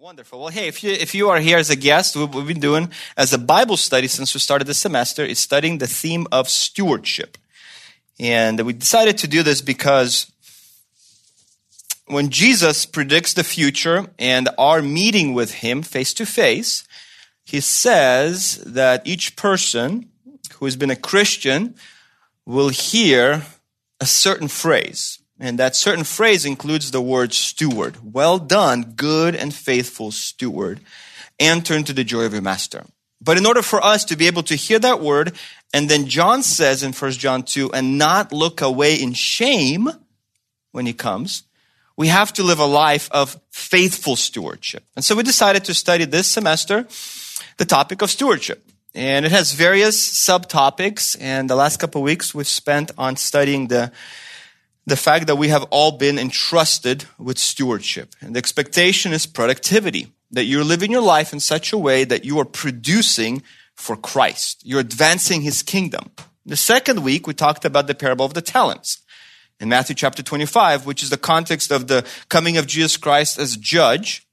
Wonderful. Well, hey, if you, if you are here as a guest, what we've been doing as a Bible study since we started the semester is studying the theme of stewardship. And we decided to do this because when Jesus predicts the future and our meeting with him face to face, he says that each person who has been a Christian will hear a certain phrase. And that certain phrase includes the word steward. Well done, good and faithful steward. Enter into the joy of your master. But in order for us to be able to hear that word, and then John says in 1 John 2, and not look away in shame when he comes, we have to live a life of faithful stewardship. And so we decided to study this semester the topic of stewardship. And it has various subtopics. And the last couple of weeks we've spent on studying the the fact that we have all been entrusted with stewardship. And the expectation is productivity, that you're living your life in such a way that you are producing for Christ. You're advancing his kingdom. The second week, we talked about the parable of the talents in Matthew chapter 25, which is the context of the coming of Jesus Christ as judge.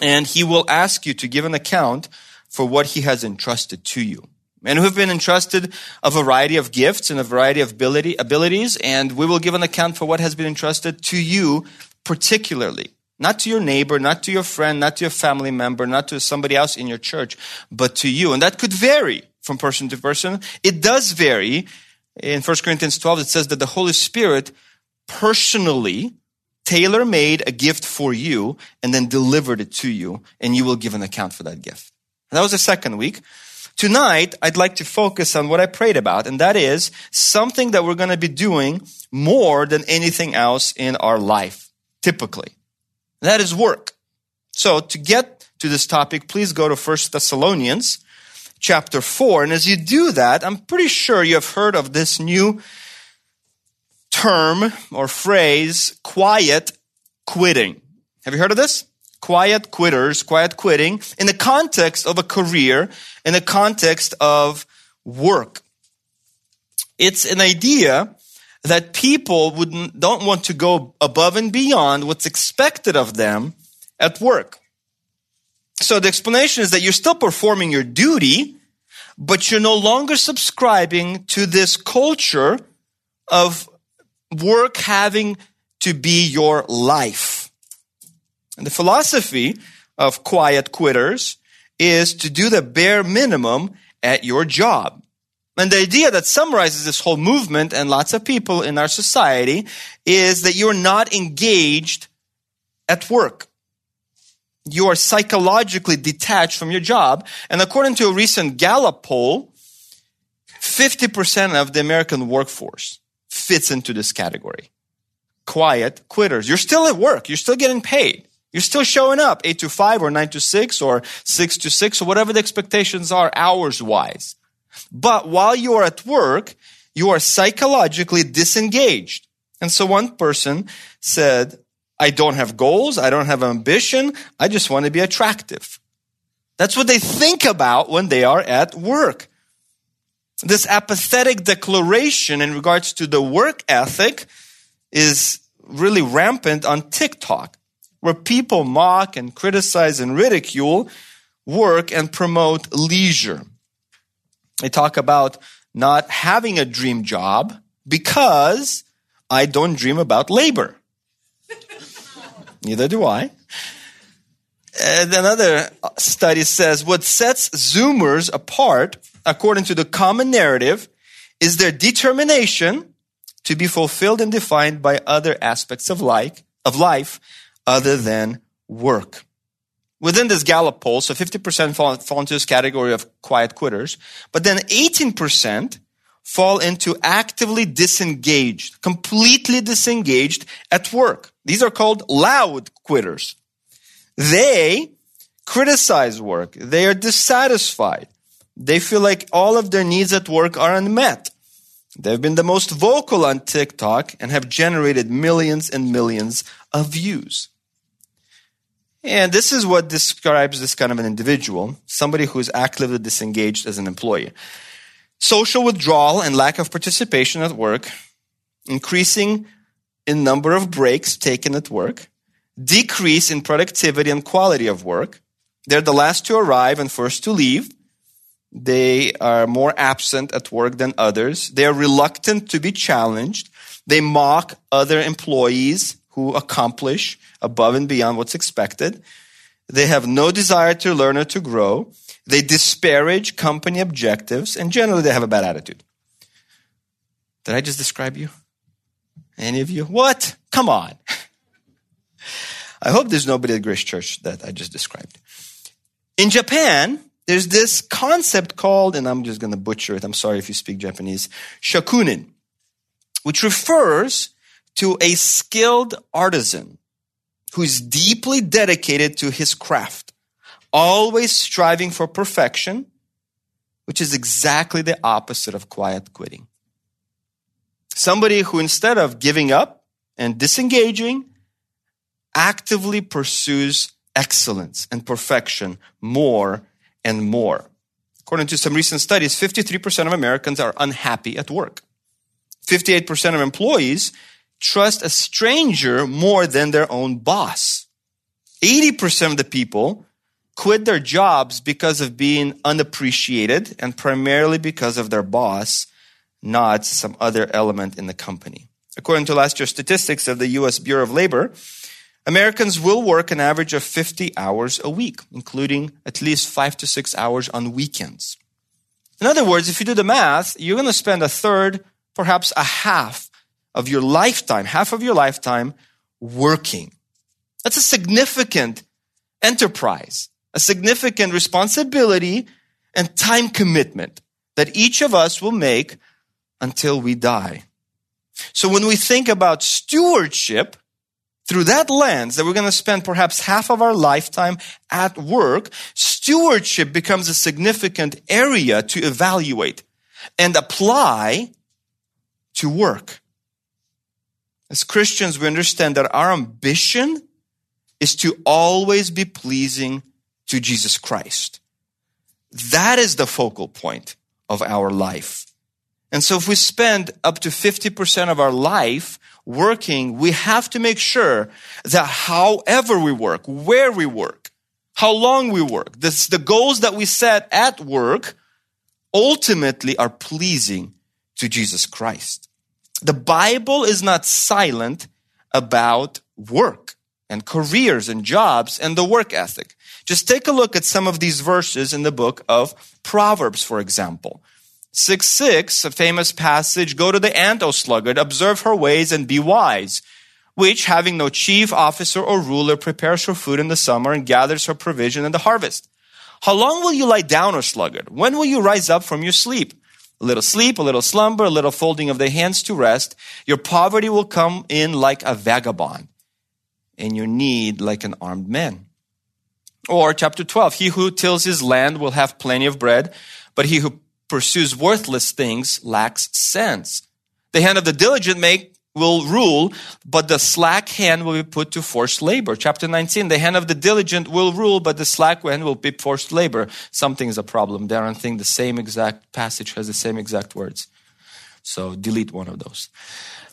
And he will ask you to give an account for what he has entrusted to you and who have been entrusted a variety of gifts and a variety of ability, abilities, and we will give an account for what has been entrusted to you particularly. Not to your neighbor, not to your friend, not to your family member, not to somebody else in your church, but to you. And that could vary from person to person. It does vary. In 1 Corinthians 12, it says that the Holy Spirit personally tailor made a gift for you and then delivered it to you, and you will give an account for that gift. And that was the second week. Tonight, I'd like to focus on what I prayed about, and that is something that we're going to be doing more than anything else in our life, typically. That is work. So to get to this topic, please go to 1 Thessalonians chapter 4. And as you do that, I'm pretty sure you have heard of this new term or phrase, quiet quitting. Have you heard of this? Quiet quitters, quiet quitting in the context of a career, in the context of work. It's an idea that people would don't want to go above and beyond what's expected of them at work. So the explanation is that you're still performing your duty, but you're no longer subscribing to this culture of work having to be your life. And the philosophy of quiet quitters is to do the bare minimum at your job. And the idea that summarizes this whole movement and lots of people in our society is that you're not engaged at work. You are psychologically detached from your job. And according to a recent Gallup poll, 50% of the American workforce fits into this category. Quiet quitters. You're still at work. You're still getting paid. You're still showing up 8 to 5 or 9 to 6 or 6 to 6 or whatever the expectations are hours wise. But while you are at work, you are psychologically disengaged. And so one person said, I don't have goals. I don't have ambition. I just want to be attractive. That's what they think about when they are at work. This apathetic declaration in regards to the work ethic is really rampant on TikTok where people mock and criticize and ridicule work and promote leisure. They talk about not having a dream job because I don't dream about labor. Neither do I. And another study says what sets Zoomers apart, according to the common narrative, is their determination to be fulfilled and defined by other aspects of life, of life other than work. Within this Gallup poll, so 50% fall, fall into this category of quiet quitters, but then 18% fall into actively disengaged, completely disengaged at work. These are called loud quitters. They criticize work. They are dissatisfied. They feel like all of their needs at work are unmet. They've been the most vocal on TikTok and have generated millions and millions of views. And this is what describes this kind of an individual, somebody who is actively disengaged as an employee. Social withdrawal and lack of participation at work, increasing in number of breaks taken at work, decrease in productivity and quality of work. They're the last to arrive and first to leave. They are more absent at work than others. They are reluctant to be challenged. They mock other employees who accomplish above and beyond what's expected. They have no desire to learn or to grow. They disparage company objectives, and generally they have a bad attitude. Did I just describe you? Any of you? What? Come on. I hope there's nobody at Grace Church that I just described. In Japan, there's this concept called, and I'm just going to butcher it. I'm sorry if you speak Japanese, shakunin, which refers to a skilled artisan who's deeply dedicated to his craft, always striving for perfection, which is exactly the opposite of quiet quitting. Somebody who instead of giving up and disengaging, actively pursues excellence and perfection more and more. According to some recent studies, 53% of Americans are unhappy at work. 58% of employees trust a stranger more than their own boss. 80% of the people quit their jobs because of being unappreciated and primarily because of their boss, not some other element in the company. According to last year's statistics of the US Bureau of Labor, Americans will work an average of 50 hours a week, including at least five to six hours on weekends. In other words, if you do the math, you're going to spend a third, perhaps a half of your lifetime, half of your lifetime working. That's a significant enterprise, a significant responsibility and time commitment that each of us will make until we die. So when we think about stewardship, through that lens that we're going to spend perhaps half of our lifetime at work, stewardship becomes a significant area to evaluate and apply to work. As Christians, we understand that our ambition is to always be pleasing to Jesus Christ. That is the focal point of our life. And so if we spend up to 50% of our life working, we have to make sure that however we work, where we work, how long we work, this, the goals that we set at work ultimately are pleasing to Jesus Christ. The Bible is not silent about work and careers and jobs and the work ethic. Just take a look at some of these verses in the book of Proverbs, for example. 6 6, a famous passage, go to the ant, O sluggard, observe her ways and be wise, which, having no chief officer or ruler, prepares her food in the summer and gathers her provision in the harvest. How long will you lie down, O sluggard? When will you rise up from your sleep? A little sleep, a little slumber, a little folding of the hands to rest. Your poverty will come in like a vagabond, and your need like an armed man. Or chapter 12, he who tills his land will have plenty of bread, but he who pursues worthless things lacks sense. The hand of the diligent make will rule, but the slack hand will be put to forced labor. Chapter 19, the hand of the diligent will rule, but the slack hand will be forced labor. Something is a problem there. I think the same exact passage has the same exact words. So delete one of those.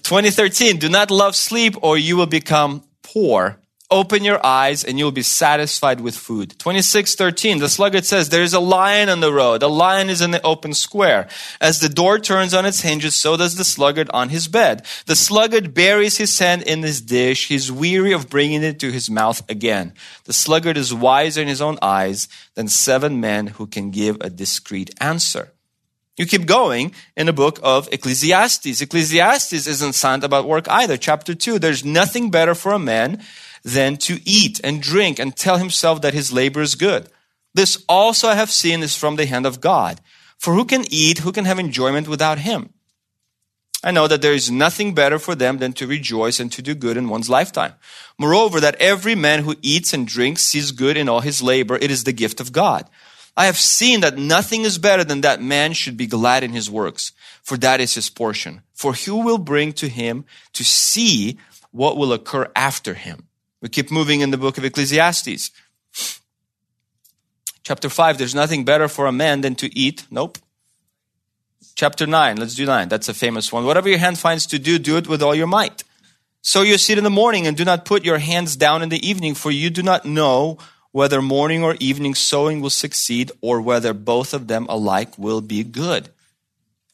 2013, do not love sleep or you will become poor. Open your eyes and you'll be satisfied with food. 2613, the sluggard says, there is a lion on the road. A lion is in the open square. As the door turns on its hinges, so does the sluggard on his bed. The sluggard buries his hand in his dish. He's weary of bringing it to his mouth again. The sluggard is wiser in his own eyes than seven men who can give a discreet answer. You keep going in the book of Ecclesiastes. Ecclesiastes isn't silent about work either. Chapter 2, there's nothing better for a man than to eat and drink and tell himself that his labor is good. This also I have seen is from the hand of God. For who can eat, who can have enjoyment without him? I know that there is nothing better for them than to rejoice and to do good in one's lifetime. Moreover, that every man who eats and drinks sees good in all his labor. It is the gift of God. I have seen that nothing is better than that man should be glad in his works, for that is his portion. For who will bring to him to see what will occur after him? We keep moving in the book of Ecclesiastes. Chapter 5, there's nothing better for a man than to eat. Nope. Chapter 9, let's do 9. That's a famous one. Whatever your hand finds to do, do it with all your might. Sow your seed in the morning and do not put your hands down in the evening, for you do not know whether morning or evening sowing will succeed or whether both of them alike will be good.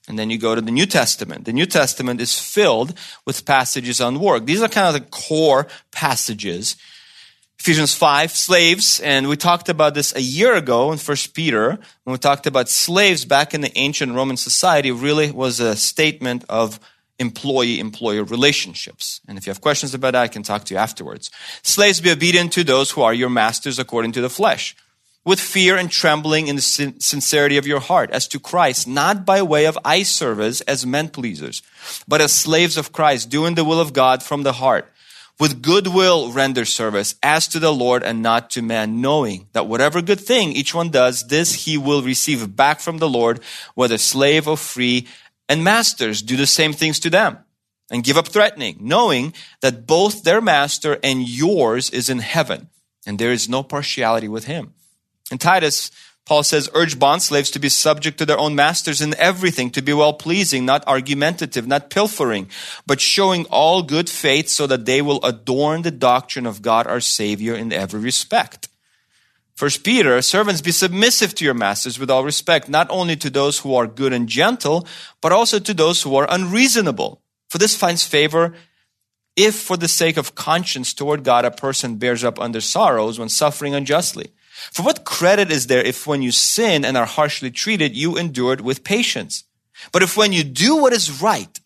And then you go to the New Testament. The New Testament is filled with passages on work. These are kind of the core passages. Ephesians 5, slaves, and we talked about this a year ago in 1 Peter, when we talked about slaves back in the ancient Roman society, really was a statement of employee employer relationships. And if you have questions about that, I can talk to you afterwards. Slaves, be obedient to those who are your masters according to the flesh, with fear and trembling in the sin- sincerity of your heart, as to Christ, not by way of eye service as men pleasers, but as slaves of Christ, doing the will of God from the heart. With goodwill render service as to the Lord and not to man, knowing that whatever good thing each one does, this he will receive back from the Lord, whether slave or free, and masters do the same things to them and give up threatening, knowing that both their master and yours is in heaven, and there is no partiality with him. In Titus, Paul says, urge bondslaves to be subject to their own masters in everything, to be well pleasing, not argumentative, not pilfering, but showing all good faith so that they will adorn the doctrine of God our Savior in every respect. First Peter, servants, be submissive to your masters with all respect, not only to those who are good and gentle, but also to those who are unreasonable. For this finds favor if for the sake of conscience toward God a person bears up under sorrows when suffering unjustly. For what credit is there if when you sin and are harshly treated, you endure it with patience? But if when you do what is right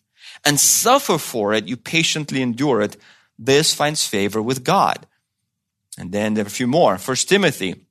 and suffer for it, you patiently endure it, this finds favor with God. And then there are a few more. First Timothy.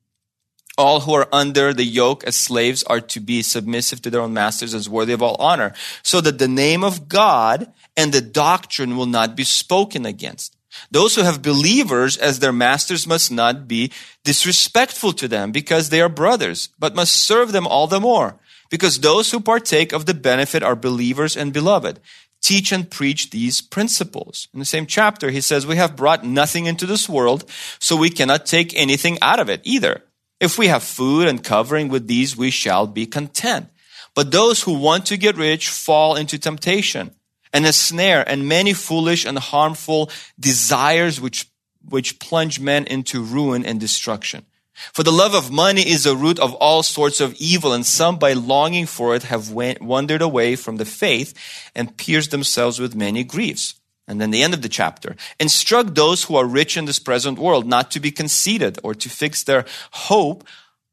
All who are under the yoke as slaves are to be submissive to their own masters as worthy of all honor, so that the name of God and the doctrine will not be spoken against. Those who have believers as their masters must not be disrespectful to them because they are brothers, but must serve them all the more, because those who partake of the benefit are believers and beloved teach and preach these principles. In the same chapter, he says, We have brought nothing into this world, so we cannot take anything out of it either. If we have food and covering with these, we shall be content. But those who want to get rich fall into temptation and a snare and many foolish and harmful desires which, which plunge men into ruin and destruction. For the love of money is the root of all sorts of evil, and some by longing for it have wandered away from the faith and pierced themselves with many griefs. And then the end of the chapter. Instruct those who are rich in this present world not to be conceited or to fix their hope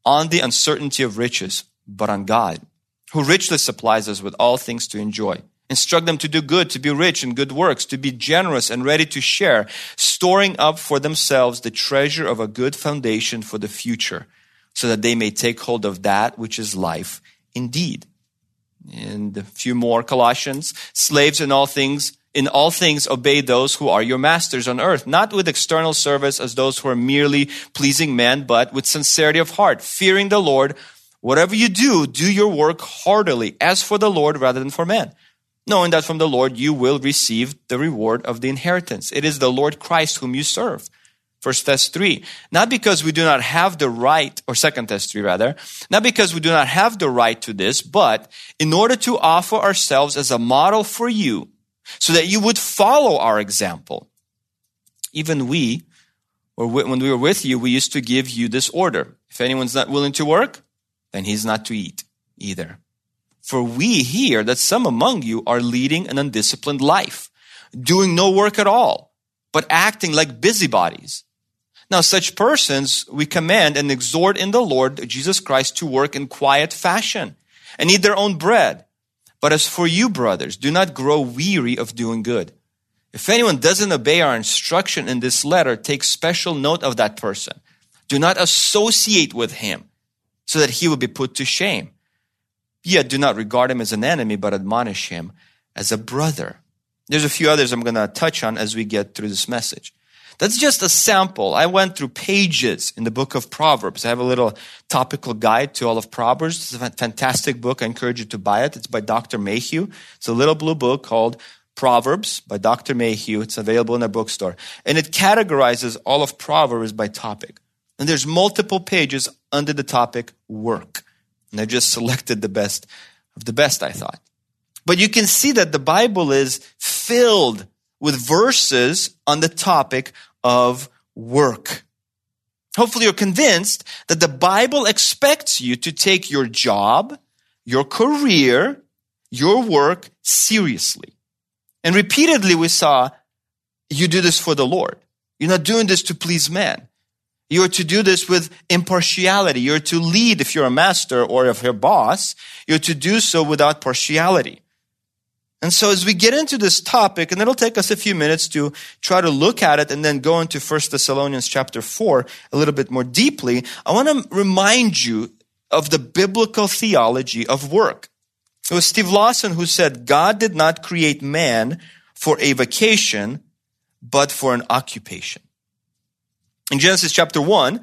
on the uncertainty of riches, but on God, who richly supplies us with all things to enjoy. Instruct them to do good, to be rich in good works, to be generous and ready to share, storing up for themselves the treasure of a good foundation for the future, so that they may take hold of that which is life indeed. And a few more Colossians, slaves in all things, in all things obey those who are your masters on earth, not with external service as those who are merely pleasing men, but with sincerity of heart, fearing the Lord. Whatever you do, do your work heartily, as for the Lord rather than for men knowing that from the Lord you will receive the reward of the inheritance. It is the Lord Christ whom you serve. First Thess 3. Not because we do not have the right, or Second Thess 3 rather, not because we do not have the right to this, but in order to offer ourselves as a model for you, so that you would follow our example. Even we, or when we were with you, we used to give you this order. If anyone's not willing to work, then he's not to eat either. For we hear that some among you are leading an undisciplined life, doing no work at all, but acting like busybodies. Now, such persons we command and exhort in the Lord Jesus Christ to work in quiet fashion and eat their own bread. But as for you, brothers, do not grow weary of doing good. If anyone doesn't obey our instruction in this letter, take special note of that person. Do not associate with him so that he will be put to shame. Yet do not regard him as an enemy, but admonish him as a brother. There's a few others I'm going to touch on as we get through this message. That's just a sample. I went through pages in the book of Proverbs. I have a little topical guide to all of Proverbs. It's a fantastic book. I encourage you to buy it. It's by Dr. Mayhue. It's a little blue book called Proverbs by Dr. Mayhue. It's available in a bookstore. And it categorizes all of Proverbs by topic. And there's multiple pages under the topic work. And I just selected the best of the best, I thought. But you can see that the Bible is filled with verses on the topic of work. Hopefully you're convinced that the Bible expects you to take your job, your career, your work seriously. And repeatedly we saw you do this for the Lord. You're not doing this to please man. You are to do this with impartiality. You're to lead if you're a master or if you're a boss. You're to do so without partiality. And so as we get into this topic, and it'll take us a few minutes to try to look at it and then go into 1 Thessalonians chapter 4 a little bit more deeply, I want to remind you of the biblical theology of work. It was Steve Lawson who said, God did not create man for a vacation, but for an occupation. In Genesis chapter 1,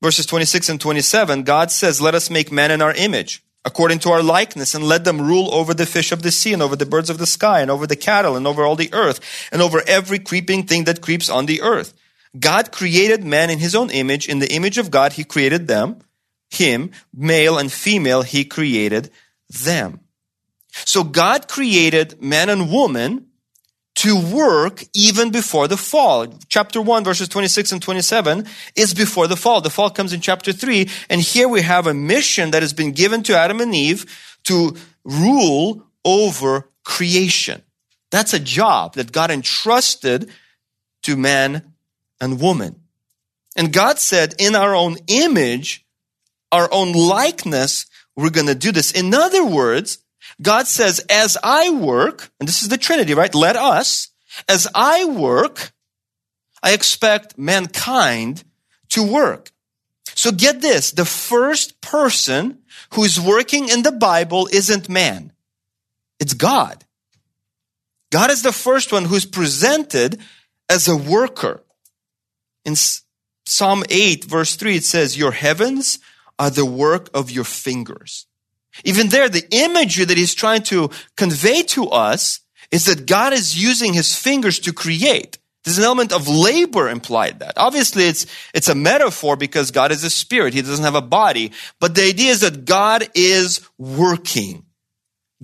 verses 26 and 27, God says, Let us make man in our image, according to our likeness, and let them rule over the fish of the sea, and over the birds of the sky, and over the cattle, and over all the earth, and over every creeping thing that creeps on the earth. God created man in his own image. In the image of God, he created them. Him, male and female, he created them. So God created man and woman to work even before the fall. Chapter 1, verses 26 and 27 is before the fall. The fall comes in chapter 3. And here we have a mission that has been given to Adam and Eve to rule over creation. That's a job that God entrusted to man and woman. And God said, in our own image, our own likeness, we're going to do this. In other words, God says, as I work, and this is the Trinity, right? Let us, as I work, I expect mankind to work. So get this, the first person who is working in the Bible isn't man. It's God. God is the first one who's presented as a worker. In Psalm 8 verse 3, it says, your heavens are the work of your fingers. Even there, the imagery that he's trying to convey to us is that God is using his fingers to create. There's an element of labor implied that. Obviously, it's, it's a metaphor because God is a spirit. He doesn't have a body. But the idea is that God is working.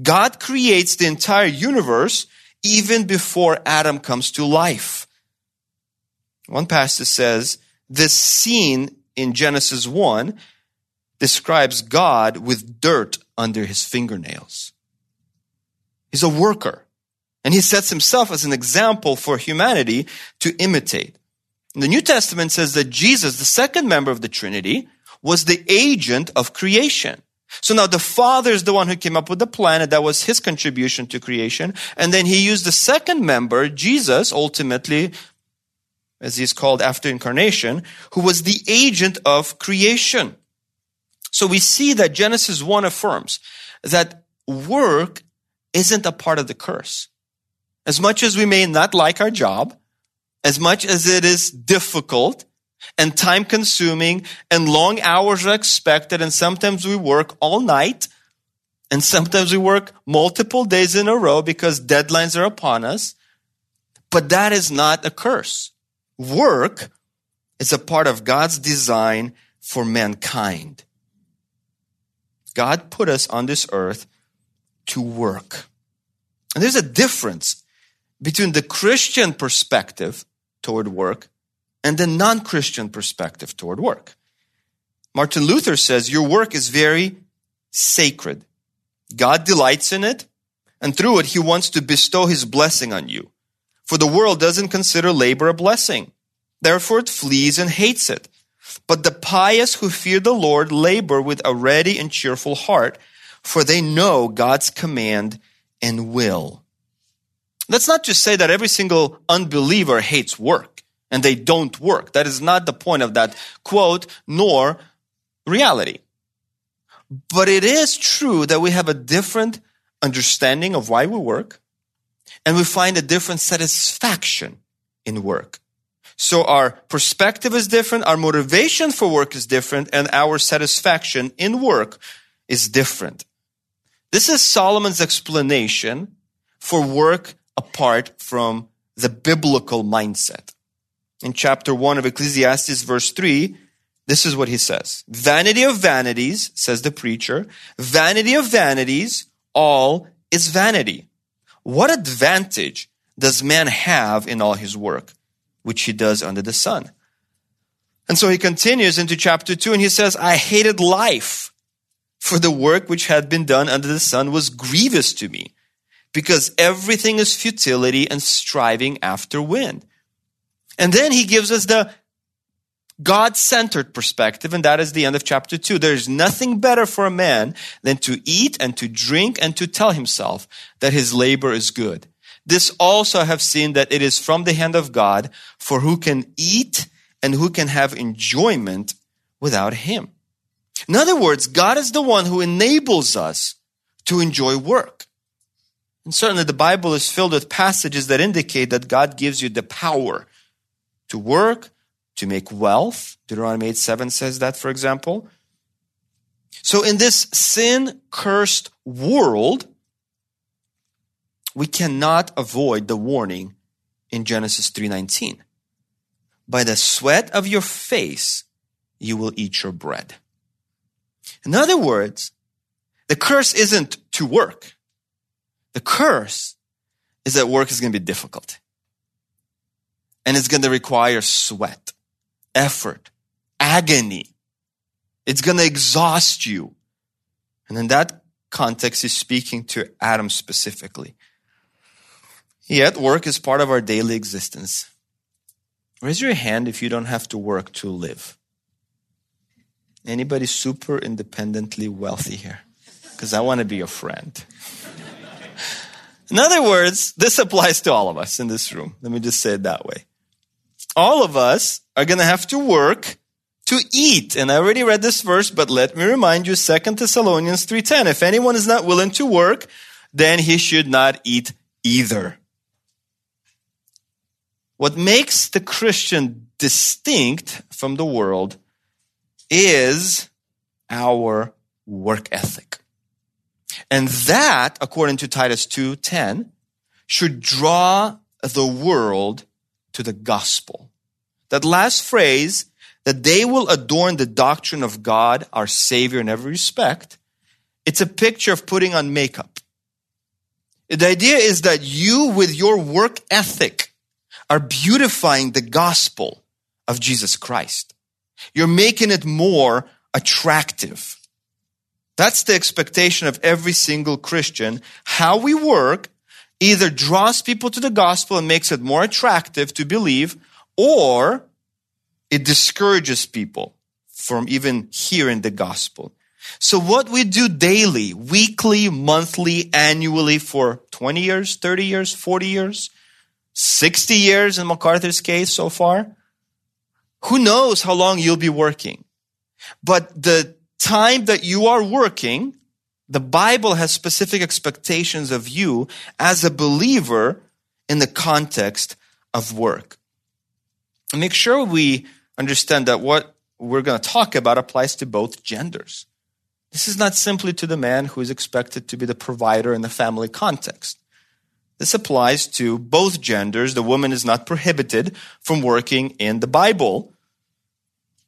God creates the entire universe even before Adam comes to life. One pastor says this scene in Genesis 1 describes God with dirt under his fingernails. He's a worker. And he sets himself as an example for humanity to imitate. And the New Testament says that Jesus, the second member of the Trinity, was the agent of creation. So now the Father is the one who came up with the plan, and that was his contribution to creation. And then he used the second member, Jesus, ultimately, as he's called after incarnation, who was the agent of creation. So we see that Genesis 1 affirms that work isn't a part of the curse. As much as we may not like our job, as much as it is difficult and time consuming and long hours are expected, and sometimes we work all night and sometimes we work multiple days in a row because deadlines are upon us. But that is not a curse. Work is a part of God's design for mankind. God put us on this earth to work. And there's a difference between the Christian perspective toward work and the non Christian perspective toward work. Martin Luther says your work is very sacred. God delights in it, and through it, he wants to bestow his blessing on you. For the world doesn't consider labor a blessing. Therefore, it flees and hates it. But the pious who fear the Lord labor with a ready and cheerful heart, for they know God's command and will. That's not to say that every single unbeliever hates work and they don't work. That is not the point of that quote, nor reality. But it is true that we have a different understanding of why we work and we find a different satisfaction in work. So our perspective is different, our motivation for work is different, and our satisfaction in work is different. This is Solomon's explanation for work apart from the biblical mindset. In chapter 1 of Ecclesiastes, verse 3, this is what he says. Vanity of vanities, says the preacher, vanity of vanities, all is vanity. What advantage does man have in all his work, which he does under the sun? And so he continues into chapter 2 and he says, I hated life, for the work which had been done under the sun was grievous to me, because everything is futility and striving after wind. And then he gives us the God centered perspective, and that is the end of chapter 2. There's nothing better for a man than to eat and to drink and to tell himself that his labor is good. This also have seen that it is from the hand of God, for who can eat and who can have enjoyment without him. In other words, God is the one who enables us to enjoy work. And certainly the Bible is filled with passages that indicate that God gives you the power to work, to make wealth. Deuteronomy 8 7 says that, for example. So in this sin cursed world, we cannot avoid the warning in Genesis 3:19. By the sweat of your face you will eat your bread. In other words, the curse isn't to work. The curse is that work is going to be difficult. And it's going to require sweat effort, agony. It's going to exhaust you. And in that context, he's speaking to Adam specifically. Yet, work is part of our daily existence. Raise your hand if you don't have to work to live. Anybody super independently wealthy here? Because I want to be your friend. in other words, this applies to all of us in this room. Let me just say it that way all of us are going to have to work to eat. And I already read this verse, but let me remind you, 2 Thessalonians 3.10. If anyone is not willing to work, then he should not eat either. What makes the Christian distinct from the world is our work ethic. And that, according to Titus 2:10, should draw the world to the gospel. That last phrase, that they will adorn the doctrine of God, our Savior, in every respect, it's a picture of putting on makeup. The idea is that you, with your work ethic, are beautifying the gospel of Jesus Christ. You're making it more attractive. That's the expectation of every single Christian. How we work either draws people to the gospel and makes it more attractive to believe, or it discourages people from even hearing the gospel. So what we do daily, weekly, monthly, annually for 20 years, 30 years, 40 years, 60 years in MacArthur's case so far, who knows how long you'll be working. But the time that you are working, the Bible has specific expectations of you as a believer in the context of work make sure we understand that what we're going to talk about applies to both genders. This is not simply to the man who is expected to be the provider in the family context. This applies to both genders. The woman is not prohibited from working in the Bible,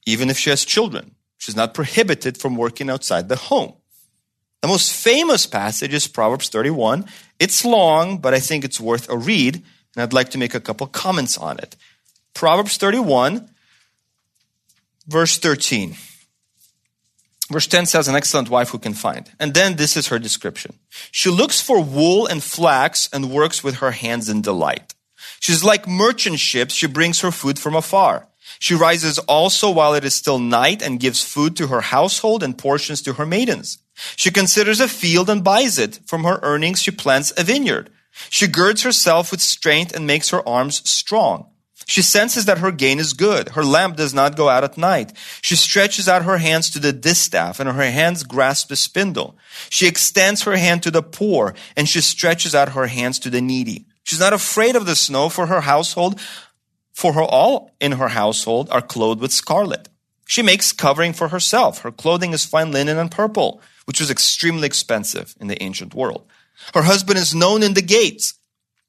even if she has children. She's not prohibited from working outside the home. The most famous passage is Proverbs 31. It's long, but I think it's worth a read, and I'd like to make a couple comments on it. Proverbs 31, verse 13. Verse 10 says, An excellent wife who can find. And then this is her description. She looks for wool and flax and works with her hands in delight. She's like merchant ships. She brings her food from afar. She rises also while it is still night and gives food to her household and portions to her maidens. She considers a field and buys it. From her earnings, she plants a vineyard. She girds herself with strength and makes her arms strong. She senses that her gain is good. Her lamp does not go out at night. She stretches out her hands to the distaff, and her hands grasp the spindle. She extends her hand to the poor, and she stretches out her hands to the needy. She's not afraid of the snow for her household, for her all in her household are clothed with scarlet. She makes covering for herself. Her clothing is fine linen and purple, which was extremely expensive in the ancient world. Her husband is known in the gates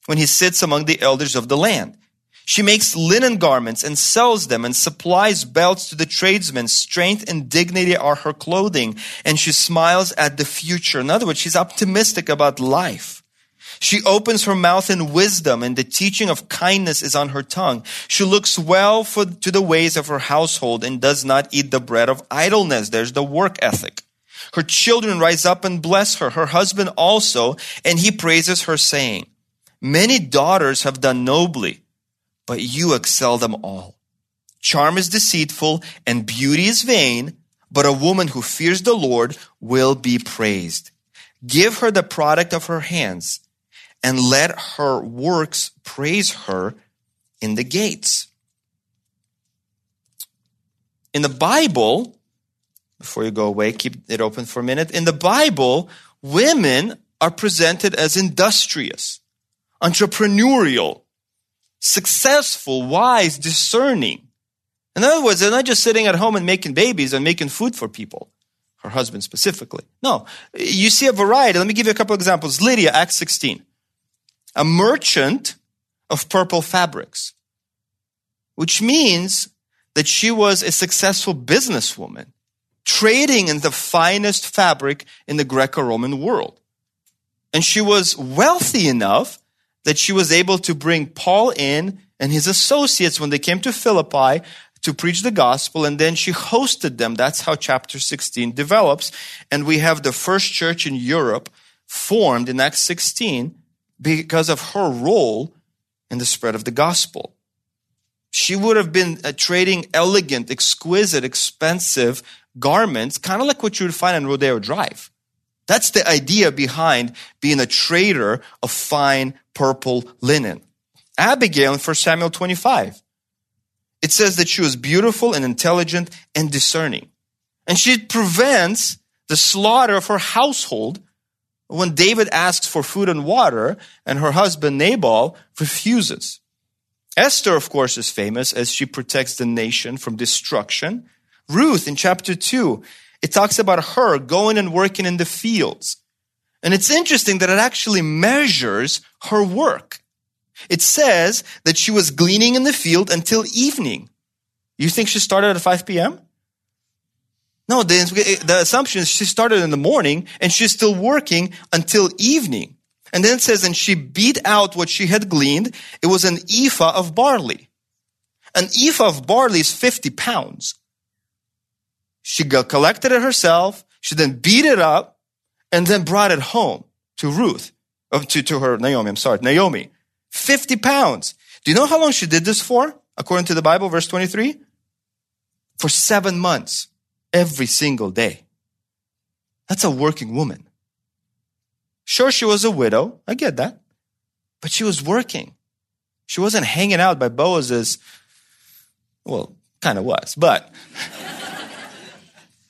when he sits among the elders of the land. She makes linen garments and sells them and supplies belts to the tradesmen. Strength and dignity are her clothing, and she smiles at the future. In other words, she's optimistic about life. She opens her mouth in wisdom, and the teaching of kindness is on her tongue. She looks well for, to the ways of her household and does not eat the bread of idleness. There's the work ethic. Her children rise up and bless her, her husband also, and he praises her, saying, Many daughters have done nobly, but you excel them all. Charm is deceitful and beauty is vain, but a woman who fears the Lord will be praised. Give her the product of her hands and let her works praise her in the gates. In the Bible, before you go away, keep it open for a minute. In the Bible, women are presented as industrious, entrepreneurial, successful, wise, discerning. In other words, they're not just sitting at home and making babies and making food for people, her husband specifically. No, you see a variety. Let me give you a couple examples. Lydia, Acts 16, a merchant of purple fabrics, which means that she was a successful businesswoman trading in the finest fabric in the Greco-Roman world. And she was wealthy enough that she was able to bring Paul in and his associates when they came to Philippi to preach the gospel and then she hosted them. That's how chapter 16 develops. And we have the first church in Europe formed in Acts 16 because of her role in the spread of the gospel. She would have been uh, trading elegant, exquisite, expensive garments, kind of like what you would find on Rodeo Drive. That's the idea behind being a trader of fine purple linen. Abigail in 1 Samuel 25. It says that she was beautiful and intelligent and discerning. And she prevents the slaughter of her household when David asks for food and water and her husband Nabal refuses. Esther, of course, is famous as she protects the nation from destruction Ruth in chapter 2, it talks about her going and working in the fields. And it's interesting that it actually measures her work. It says that she was gleaning in the field until evening. You think she started at 5 p.m.? No, the, the assumption is she started in the morning and she's still working until evening. And then it says, and she beat out what she had gleaned. It was an ephah of barley. An ephah of barley is 50 pounds. She collected it herself. She then beat it up and then brought it home to Ruth, to, to her, Naomi, I'm sorry, Naomi. 50 pounds. Do you know how long she did this for? According to the Bible, verse 23? For seven months, every single day. That's a working woman. Sure, she was a widow. I get that. But she was working. She wasn't hanging out by Boaz's, well, kind of was, but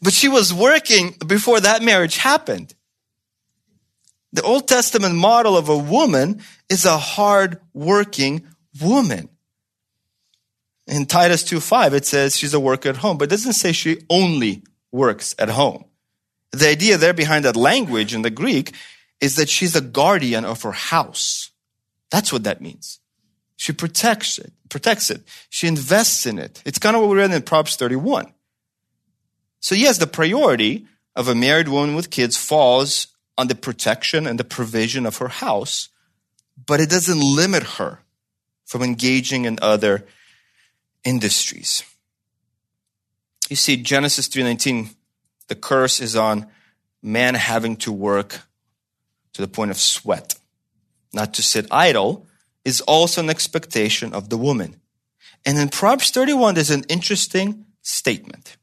But she was working before that marriage happened. The Old Testament model of a woman is a hard working woman. In Titus 2:5 it says she's a worker at home, but it doesn't say she only works at home. The idea there behind that language in the Greek is that she's a guardian of her house. That's what that means. She protects it, protects it. She invests in it. It's kind of what we read in Proverbs 31. So yes, the priority of a married woman with kids falls on the protection and the provision of her house, but it doesn't limit her from engaging in other industries. You see, Genesis 3:19, the curse is on man having to work to the point of sweat. Not to sit idle is also an expectation of the woman. And in Proverbs 31, there's an interesting statement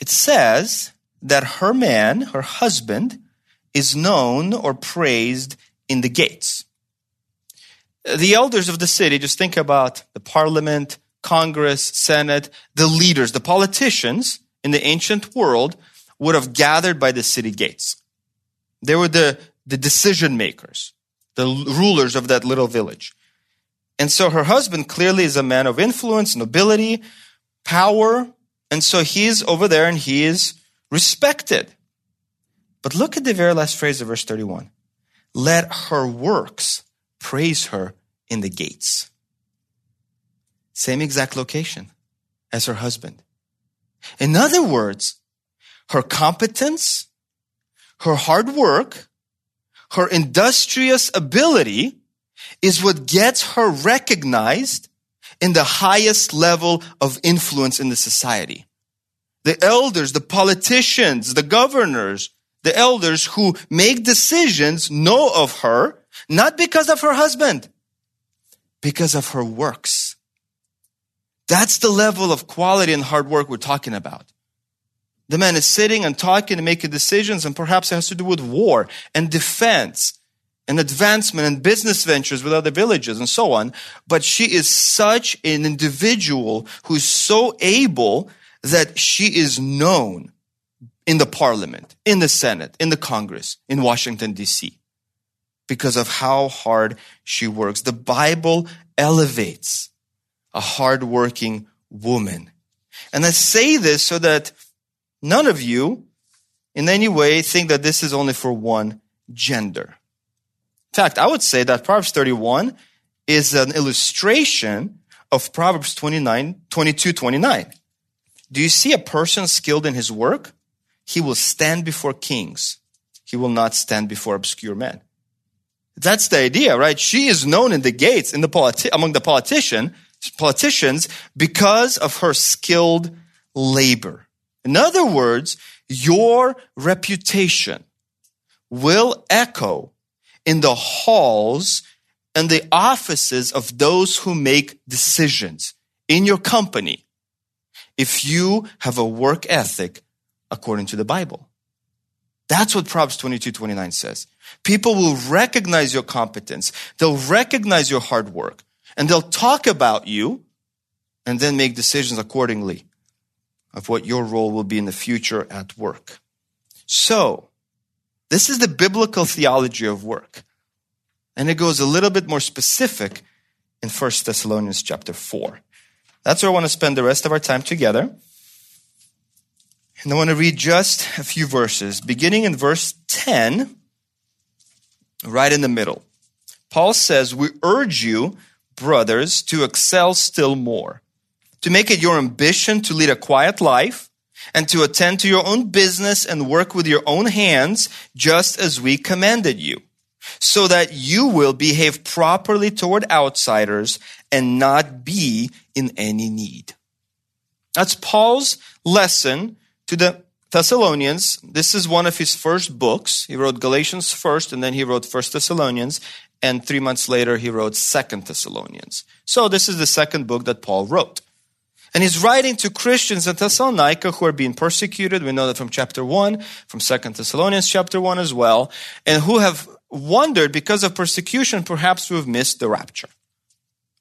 it says that her man, her husband, is known or praised in the gates. The elders of the city, just think about the parliament, Congress, Senate, the leaders, the politicians in the ancient world would have gathered by the city gates. They were the, the decision makers, the rulers of that little village. And so her husband clearly is a man of influence, nobility, power, and so he's over there and he is respected. But look at the very last phrase of verse 31. Let her works praise her in the gates. Same exact location as her husband. In other words, her competence, her hard work, her industrious ability is what gets her recognized in the highest level of influence in the society. The elders, the politicians, the governors, the elders who make decisions know of her, not because of her husband, because of her works. That's the level of quality and hard work we're talking about. The man is sitting and talking and making decisions, and perhaps it has to do with war and defense and advancement and business ventures with other villages and so on. But she is such an individual who's so able that she is known in the parliament, in the Senate, in the Congress, in Washington, D.C., because of how hard she works. The Bible elevates a hardworking woman. And I say this so that none of you in any way think that this is only for one gender. In fact, I would say that Proverbs 31 is an illustration of Proverbs 29, 22, 29. Do you see a person skilled in his work? He will stand before kings. He will not stand before obscure men. That's the idea, right? She is known in the gates, in the politi- among the politician, politicians because of her skilled labor. In other words, your reputation will echo in the halls and the offices of those who make decisions in your company if you have a work ethic according to the Bible. That's what Proverbs 22, 29 says. People will recognize your competence. They'll recognize your hard work and they'll talk about you and then make decisions accordingly of what your role will be in the future at work. So, this is the biblical theology of work. And it goes a little bit more specific in 1 Thessalonians chapter 4. That's where I want to spend the rest of our time together. And I want to read just a few verses, beginning in verse 10, right in the middle. Paul says, We urge you, brothers, to excel still more to make it your ambition to lead a quiet life and to attend to your own business and work with your own hands, just as we commanded you, so that you will behave properly toward outsiders and not be in any need. That's Paul's lesson to the Thessalonians. This is one of his first books. He wrote Galatians first, and then he wrote First Thessalonians, and three months later he wrote Second Thessalonians. So this is the second book that Paul wrote. And he's writing to Christians in Thessalonica who are being persecuted. We know that from chapter 1, from 2 Thessalonians chapter 1 as well, and who have wondered because of persecution, perhaps we've missed the rapture.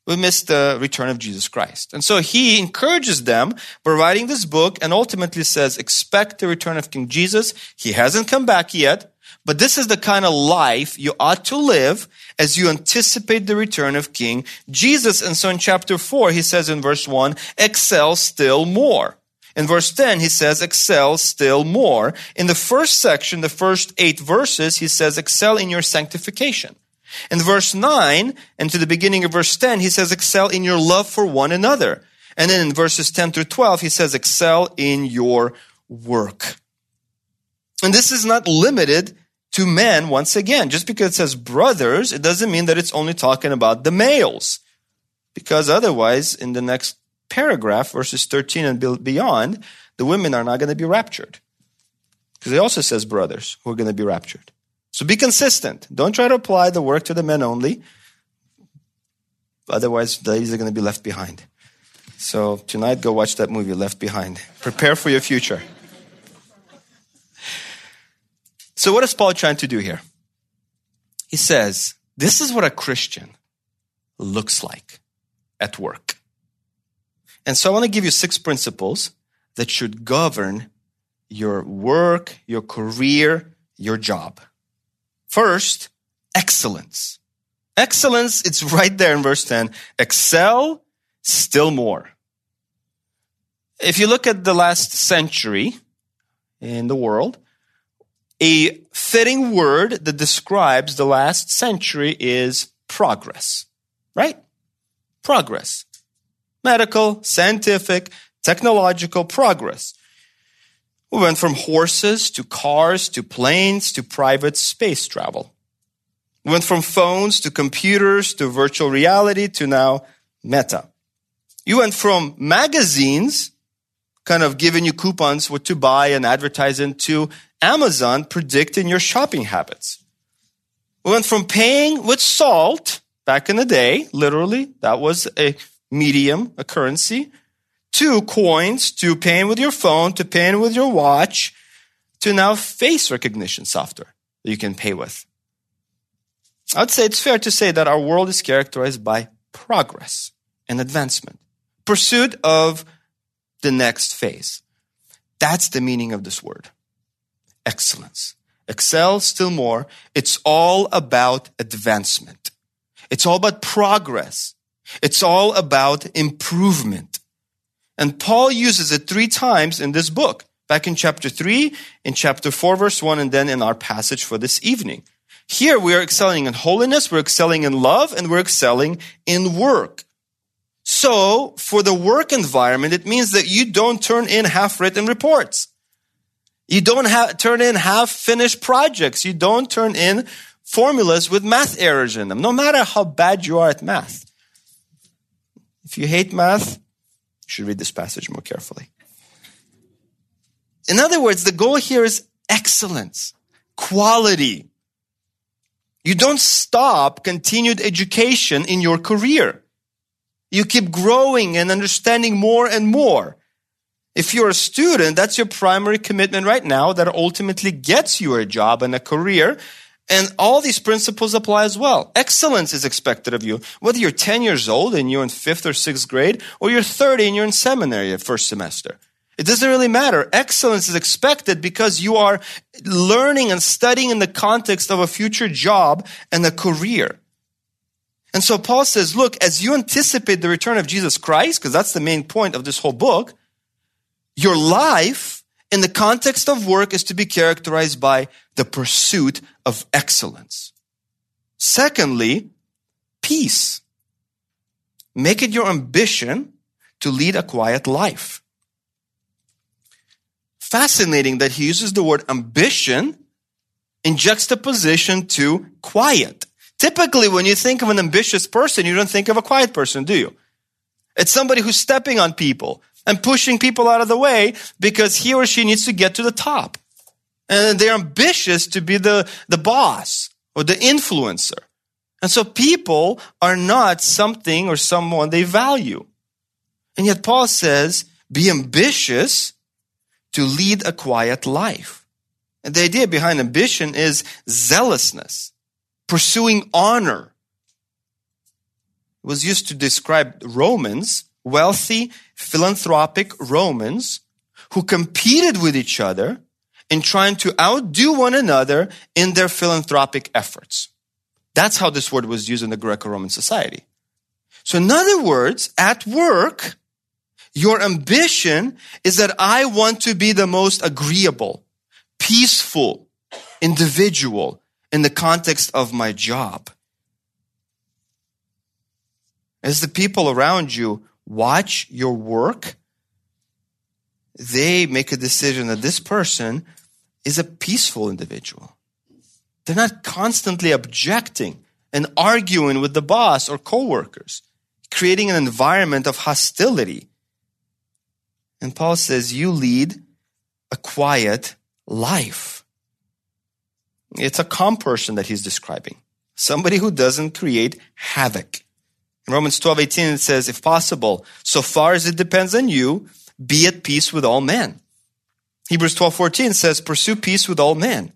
We missed the return of Jesus Christ. And so he encourages them by writing this book and ultimately says, expect the return of King Jesus. He hasn't come back yet, but this is the kind of life you ought to live as you anticipate the return of King Jesus. And so in chapter 4, he says in verse 1, excel still more. In verse 10, he says, excel still more. In the first section, the first eight verses, he says, excel in your sanctification. In verse 9 and to the beginning of verse 10, he says, excel in your love for one another. And then in verses 10 through 12, he says, excel in your work. And this is not limited to men once again. Just because it says brothers, it doesn't mean that it's only talking about the males. Because otherwise, in the next paragraph, verses 13 and beyond, the women are not going to be raptured. Because it also says brothers who are going to be raptured. So be consistent. Don't try to apply the work to the men only. Otherwise, the ladies are going to be left behind. So tonight, go watch that movie, Left Behind. Prepare for your future. So, what is Paul trying to do here? He says, This is what a Christian looks like at work. And so, I want to give you six principles that should govern your work, your career, your job. First, excellence. Excellence, it's right there in verse 10. Excel still more. If you look at the last century in the world, a fitting word that describes the last century is progress, right? Progress. Medical, scientific, technological progress. We went from horses to cars to planes to private space travel. We went from phones to computers to virtual reality to now meta. You went from magazines, kind of giving you coupons what to buy and advertising to Amazon predicting your shopping habits. We went from paying with salt back in the day, literally, that was a medium, a currency, to coins, to paying with your phone, to paying with your watch, to now face recognition software that you can pay with. I'd say it's fair to say that our world is characterized by progress and advancement, pursuit of the next phase. That's the meaning of this word excellence. Excel still more. It's all about advancement. It's all about progress. It's all about improvement. And Paul uses it three times in this book, back in chapter three, in chapter four, verse one, and then in our passage for this evening. Here we are excelling in holiness, we're excelling in love, and we're excelling in work. So for the work environment, it means that you don't turn in half written reports. You don't have, turn in half finished projects. You don't turn in formulas with math errors in them, no matter how bad you are at math. If you hate math, you should read this passage more carefully. In other words, the goal here is excellence, quality. You don't stop continued education in your career. You keep growing and understanding more and more. If you're a student, that's your primary commitment right now that ultimately gets you a job and a career. And all these principles apply as well. Excellence is expected of you, whether you're 10 years old and you're in fifth or sixth grade, or you're 30 and you're in seminary at first semester. It doesn't really matter. Excellence is expected because you are learning and studying in the context of a future job and a career. And so Paul says, look, as you anticipate the return of Jesus Christ, because that's the main point of this whole book, your life in the context of work is to be characterized by the pursuit of excellence. Secondly, peace. Make it your ambition to lead a quiet life. Fascinating that he uses the word ambition in juxtaposition to quiet. Typically, when you think of an ambitious person, you don't think of a quiet person, do you? It's somebody who's stepping on people, and pushing people out of the way because he or she needs to get to the top. And they're ambitious to be the, the boss or the influencer. And so people are not something or someone they value. And yet Paul says, be ambitious to lead a quiet life. And the idea behind ambition is zealousness, pursuing honor. It was used to describe Romans wealthy, philanthropic Romans who competed with each other in trying to outdo one another in their philanthropic efforts. That's how this word was used in the Greco-Roman society. So in other words, at work, your ambition is that I want to be the most agreeable, peaceful individual in the context of my job. As the people around you watch your work, they make a decision that this person is a peaceful individual. They're not constantly objecting and arguing with the boss or coworkers, creating an environment of hostility. And Paul says, you lead a quiet life. It's a calm person that he's describing. Somebody who doesn't create havoc. In Romans 12, 18, it says, if possible, so far as it depends on you, be at peace with all men. Hebrews 12, 14 says, pursue peace with all men.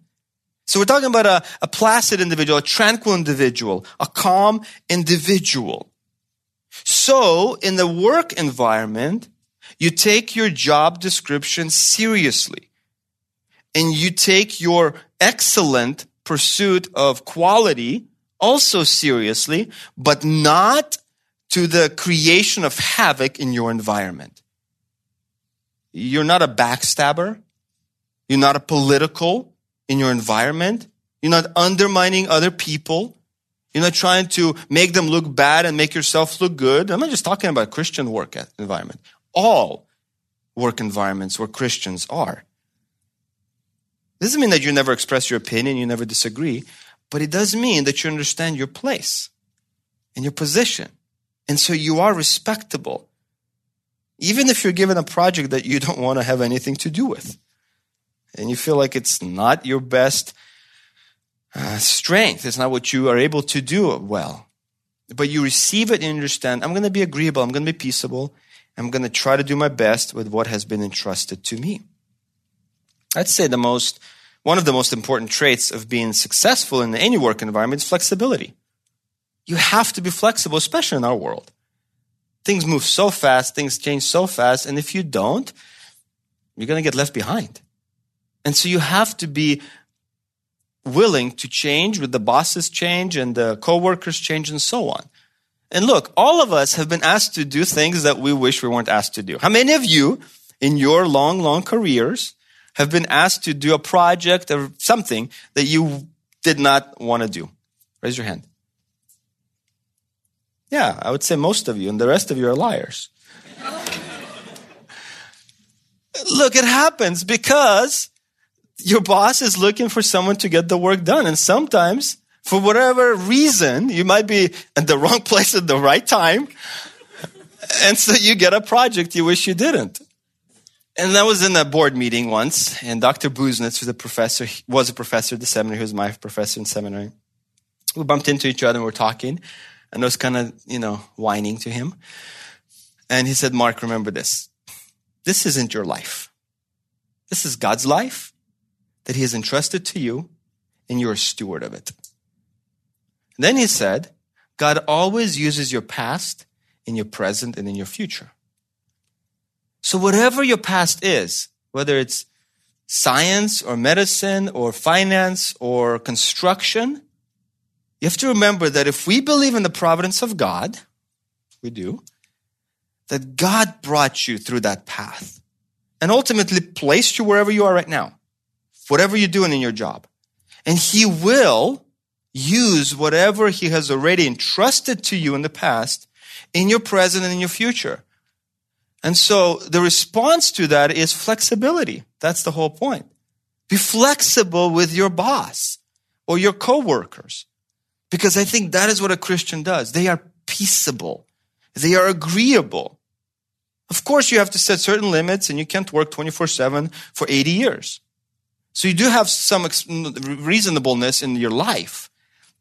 So we're talking about a, a placid individual, a tranquil individual, a calm individual. So in the work environment, you take your job description seriously and you take your excellent pursuit of quality also seriously, but not to the creation of havoc in your environment. You're not a backstabber. You're not a political in your environment. You're not undermining other people. You're not trying to make them look bad and make yourself look good. I'm not just talking about Christian work environment. All work environments where Christians are. This doesn't mean that you never express your opinion, you never disagree, but it does mean that you understand your place and your position. And so you are respectable, even if you're given a project that you don't want to have anything to do with. And you feel like it's not your best uh, strength, it's not what you are able to do well. But you receive it and understand I'm going to be agreeable, I'm going to be peaceable, I'm going to try to do my best with what has been entrusted to me. I'd say the most, one of the most important traits of being successful in any work environment is flexibility. You have to be flexible, especially in our world. Things move so fast, things change so fast, and if you don't, you're going to get left behind. And so you have to be willing to change with the bosses change and the coworkers change and so on. And look, all of us have been asked to do things that we wish we weren't asked to do. How many of you in your long, long careers have been asked to do a project or something that you did not want to do? Raise your hand. Yeah, I would say most of you, and the rest of you are liars. Look, it happens because your boss is looking for someone to get the work done. And sometimes, for whatever reason, you might be at the wrong place at the right time. And so you get a project you wish you didn't. And I was in a board meeting once, and Dr. Busenitz, who's a professor, was a professor at the seminary, who was my professor in seminary. We bumped into each other and we were talking. And I was kind of, you know, whining to him. And he said, Mark, remember this. This isn't your life. This is God's life that he has entrusted to you, and you're a steward of it. And then he said, God always uses your past in your present and in your future. So whatever your past is, whether it's science or medicine or finance or construction, you have to remember that if we believe in the providence of God, we do, that God brought you through that path and ultimately placed you wherever you are right now, whatever you're doing in your job. And He will use whatever He has already entrusted to you in the past in your present and in your future. And so the response to that is flexibility. That's the whole point. Be flexible with your boss or your coworkers. Because I think that is what a Christian does. They are peaceable. They are agreeable. Of course, you have to set certain limits and you can't work 24 7 for 80 years. So you do have some reasonableness in your life.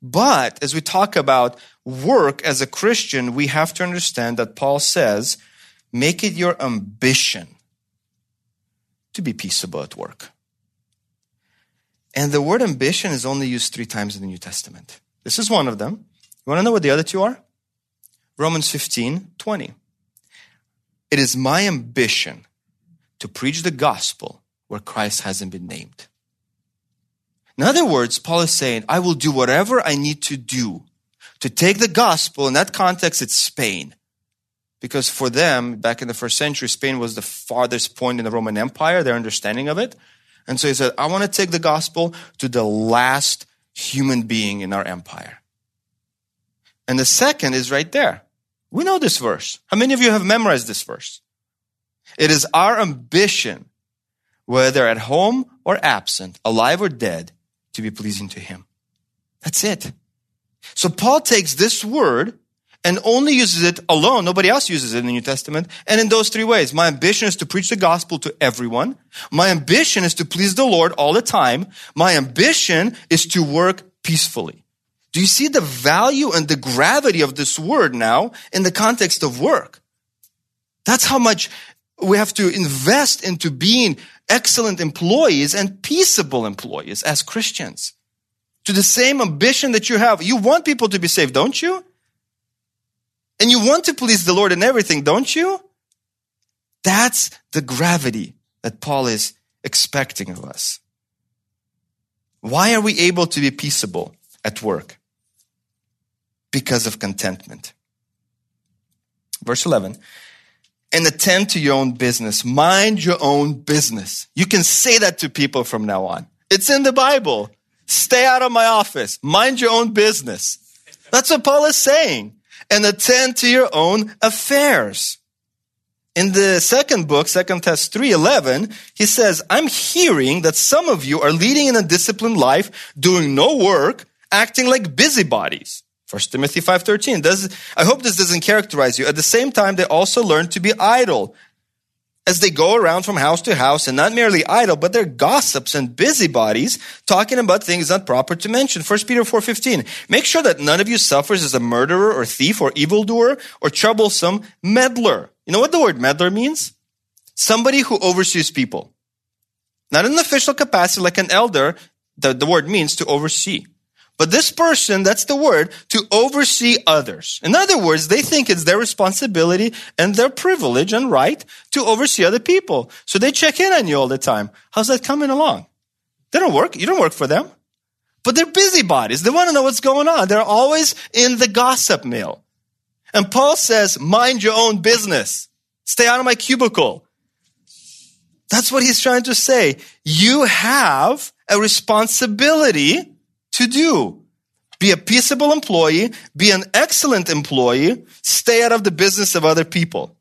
But as we talk about work as a Christian, we have to understand that Paul says, make it your ambition to be peaceable at work. And the word ambition is only used three times in the New Testament. This is one of them. You want to know what the other two are? Romans 15, 20. It is my ambition to preach the gospel where Christ hasn't been named. In other words, Paul is saying, I will do whatever I need to do to take the gospel. In that context, it's Spain. Because for them, back in the first century, Spain was the farthest point in the Roman Empire, their understanding of it. And so he said, I want to take the gospel to the last human being in our empire. And the second is right there. We know this verse. How many of you have memorized this verse? It is our ambition, whether at home or absent, alive or dead, to be pleasing to him. That's it. So Paul takes this word and only uses it alone. Nobody else uses it in the New Testament. And in those three ways, my ambition is to preach the gospel to everyone. My ambition is to please the Lord all the time. My ambition is to work peacefully. Do you see the value and the gravity of this word now in the context of work? That's how much we have to invest into being excellent employees and peaceable employees as Christians. To the same ambition that you have. You want people to be saved, don't you? And you want to please the Lord in everything, don't you? That's the gravity that Paul is expecting of us. Why are we able to be peaceable at work? Because of contentment. Verse 11. And attend to your own business. Mind your own business. You can say that to people from now on. It's in the Bible. Stay out of my office. Mind your own business. That's what Paul is saying and attend to your own affairs. In the second book, Second Thess 3:11, he says, "I'm hearing that some of you are leading in a disciplined life, doing no work, acting like busybodies. 1 Timothy 5.13. Does, I hope this doesn't characterize you. At the same time, they also learn to be idle as they go around from house to house and not merely idle, but they're gossips and busybodies talking about things not proper to mention. 1 Peter 4.15. Make sure that none of you suffers as a murderer or thief or evildoer or troublesome meddler. You know what the word meddler means? Somebody who oversees people. Not in an official capacity like an elder, the, the word means to oversee. But this person, that's the word, to oversee others. In other words, they think it's their responsibility and their privilege and right to oversee other people. So they check in on you all the time. How's that coming along? They don't work. You don't work for them. But they're busybodies. They want to know what's going on. They're always in the gossip mill. And Paul says, mind your own business. Stay out of my cubicle. That's what he's trying to say. You have a responsibility to do. Be a peaceable employee, be an excellent employee, stay out of the business of other people.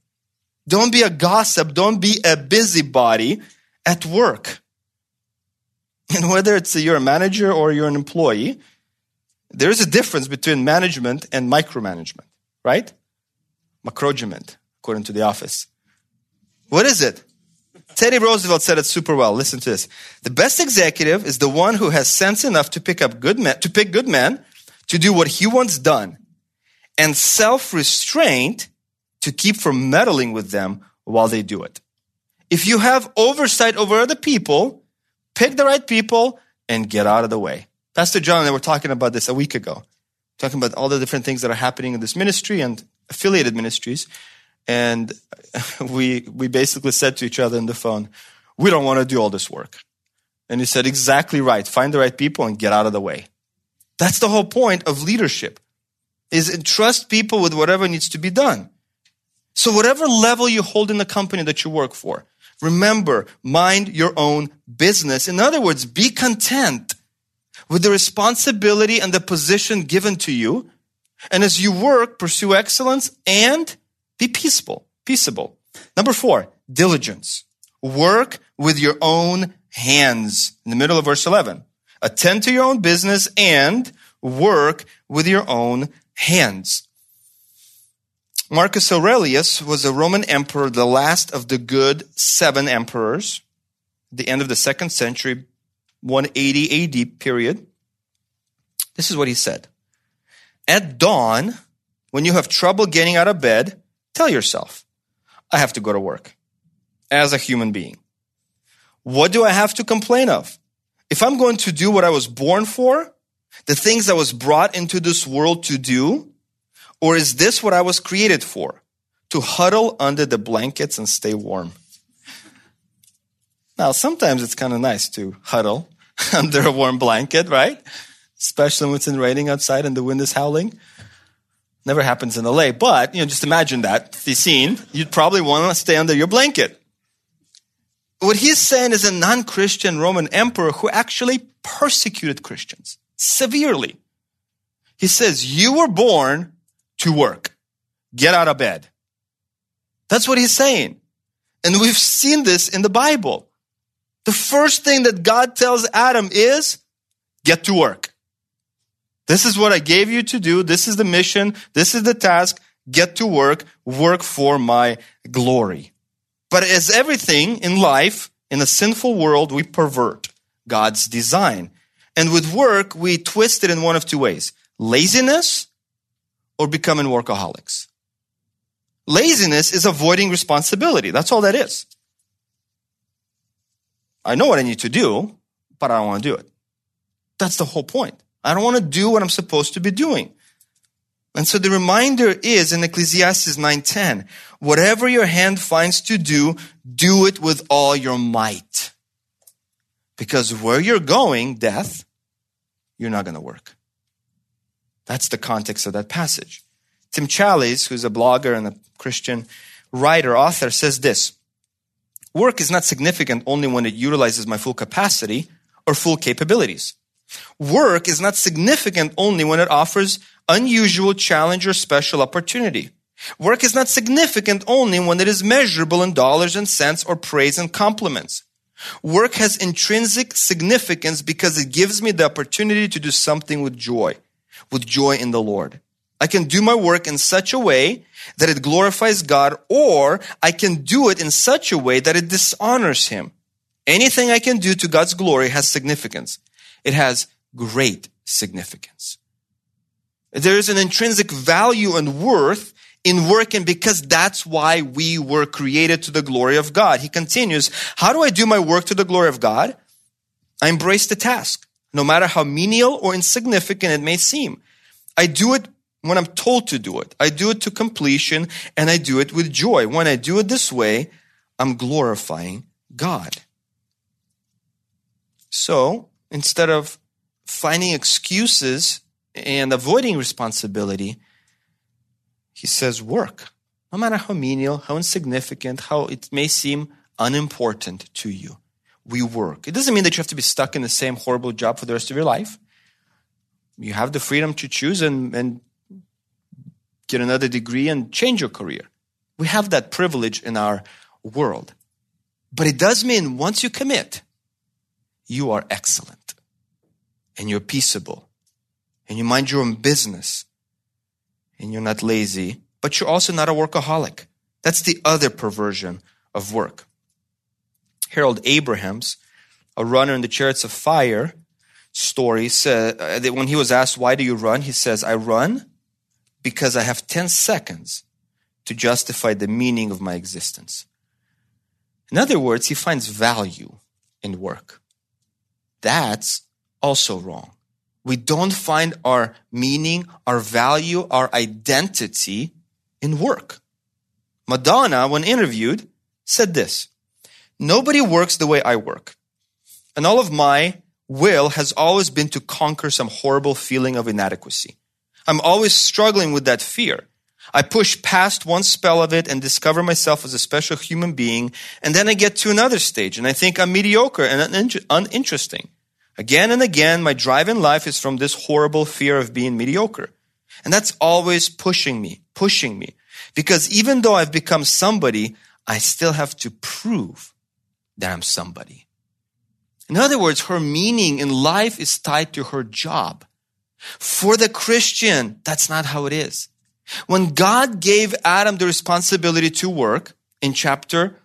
Don't be a gossip, don't be a busybody at work. And whether it's you're a manager or you're an employee, there's a difference between management and micromanagement, right? Macrogement, according to the office. What is it? Teddy Roosevelt said it super well. Listen to this. The best executive is the one who has sense enough to pick up good men, to pick good men, to do what he wants done, and self-restraint to keep from meddling with them while they do it. If you have oversight over other people, pick the right people and get out of the way. Pastor John and I were talking about this a week ago, talking about all the different things that are happening in this ministry and affiliated ministries. And we, we basically said to each other in the phone, we don't want to do all this work. And he said, exactly right. Find the right people and get out of the way. That's the whole point of leadership is entrust people with whatever needs to be done. So whatever level you hold in the company that you work for, remember, mind your own business. In other words, be content with the responsibility and the position given to you. And as you work, pursue excellence and be peaceful, peaceable. Number four, diligence. Work with your own hands. In the middle of verse 11. Attend to your own business and work with your own hands. Marcus Aurelius was a Roman emperor, the last of the good seven emperors, the end of the second century, 180 AD period. This is what he said. At dawn, when you have trouble getting out of bed, Tell yourself, I have to go to work as a human being. What do I have to complain of? If I'm going to do what I was born for, the things I was brought into this world to do, or is this what I was created for? To huddle under the blankets and stay warm. Now, sometimes it's kind of nice to huddle under a warm blanket, right? Especially when it's raining outside and the wind is howling. Never happens in LA, but you know, just imagine that the scene. You'd probably want to stay under your blanket. What he's saying is a non-Christian Roman emperor who actually persecuted Christians severely. He says, you were born to work. Get out of bed. That's what he's saying. And we've seen this in the Bible. The first thing that God tells Adam is get to work. This is what I gave you to do. This is the mission. This is the task. Get to work. Work for my glory. But as everything in life, in a sinful world, we pervert God's design. And with work, we twist it in one of two ways. Laziness or becoming workaholics. Laziness is avoiding responsibility. That's all that is. I know what I need to do, but I don't want to do it. That's the whole point. I don't want to do what I'm supposed to be doing. And so the reminder is in Ecclesiastes 9:10, whatever your hand finds to do, do it with all your might. Because where you're going, death, you're not going to work. That's the context of that passage. Tim Challies, who's a blogger and a Christian writer, author, says this Work is not significant only when it utilizes my full capacity or full capabilities. Work is not significant only when it offers unusual challenge or special opportunity. Work is not significant only when it is measurable in dollars and cents or praise and compliments. Work has intrinsic significance because it gives me the opportunity to do something with joy, with joy in the Lord. I can do my work in such a way that it glorifies God, or I can do it in such a way that it dishonors Him. Anything I can do to God's glory has significance. It has great significance. There is an intrinsic value and worth in working because that's why we were created to the glory of God. He continues, how do I do my work to the glory of God? I embrace the task, no matter how menial or insignificant it may seem. I do it when I'm told to do it. I do it to completion and I do it with joy. When I do it this way, I'm glorifying God. So instead of finding excuses and avoiding responsibility, he says work. No matter how menial, how insignificant, how it may seem unimportant to you, we work. It doesn't mean that you have to be stuck in the same horrible job for the rest of your life. You have the freedom to choose and, and get another degree and change your career. We have that privilege in our world. But it does mean once you commit, you are excellent and you're peaceable and you mind your own business and you're not lazy, but you're also not a workaholic. That's the other perversion of work. Harold Abrahams, a runner in the chariots of fire story, said uh, that when he was asked, Why do you run? He says, I run because I have 10 seconds to justify the meaning of my existence. In other words, he finds value in work. That's also wrong. We don't find our meaning, our value, our identity in work. Madonna, when interviewed, said this Nobody works the way I work. And all of my will has always been to conquer some horrible feeling of inadequacy. I'm always struggling with that fear. I push past one spell of it and discover myself as a special human being. And then I get to another stage and I think I'm mediocre and uninteresting. Again and again, my drive in life is from this horrible fear of being mediocre. And that's always pushing me, pushing me. Because even though I've become somebody, I still have to prove that I'm somebody. In other words, her meaning in life is tied to her job. For the Christian, that's not how it is. When God gave Adam the responsibility to work in chapter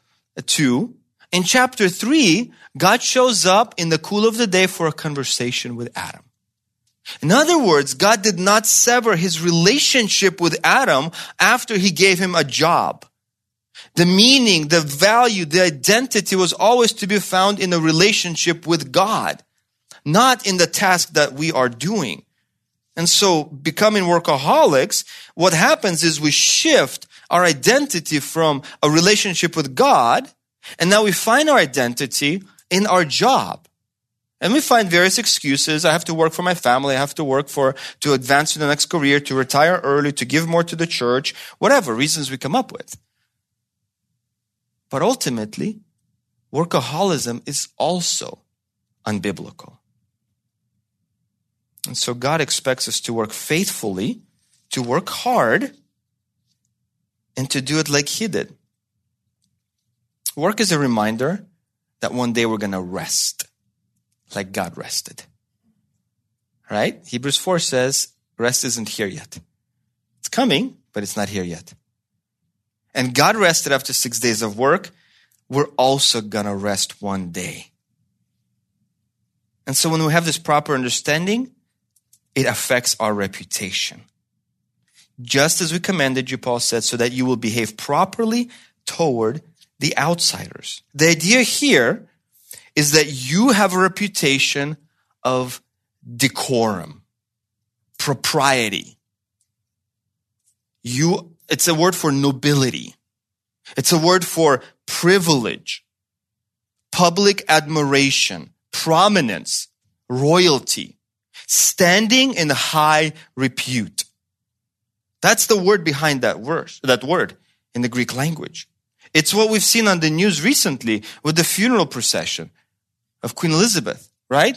2, in chapter 3, God shows up in the cool of the day for a conversation with Adam. In other words, God did not sever his relationship with Adam after he gave him a job. The meaning, the value, the identity was always to be found in a relationship with God, not in the task that we are doing. And so becoming workaholics, what happens is we shift our identity from a relationship with God, and now we find our identity in our job. And we find various excuses. I have to work for my family. I have to work for, to advance to the next career, to retire early, to give more to the church, whatever reasons we come up with. But ultimately, workaholism is also unbiblical. And so God expects us to work faithfully, to work hard, and to do it like He did. Work is a reminder that one day we're going to rest like God rested. Right? Hebrews 4 says rest isn't here yet. It's coming, but it's not here yet. And God rested after six days of work. We're also going to rest one day. And so when we have this proper understanding, it affects our reputation. Just as we commanded you, Paul said, so that you will behave properly toward the outsiders. The idea here is that you have a reputation of decorum, propriety. You, it's a word for nobility. It's a word for privilege, public admiration, prominence, royalty standing in high repute. That's the word behind that word, that word in the Greek language. It's what we've seen on the news recently with the funeral procession of Queen Elizabeth, right?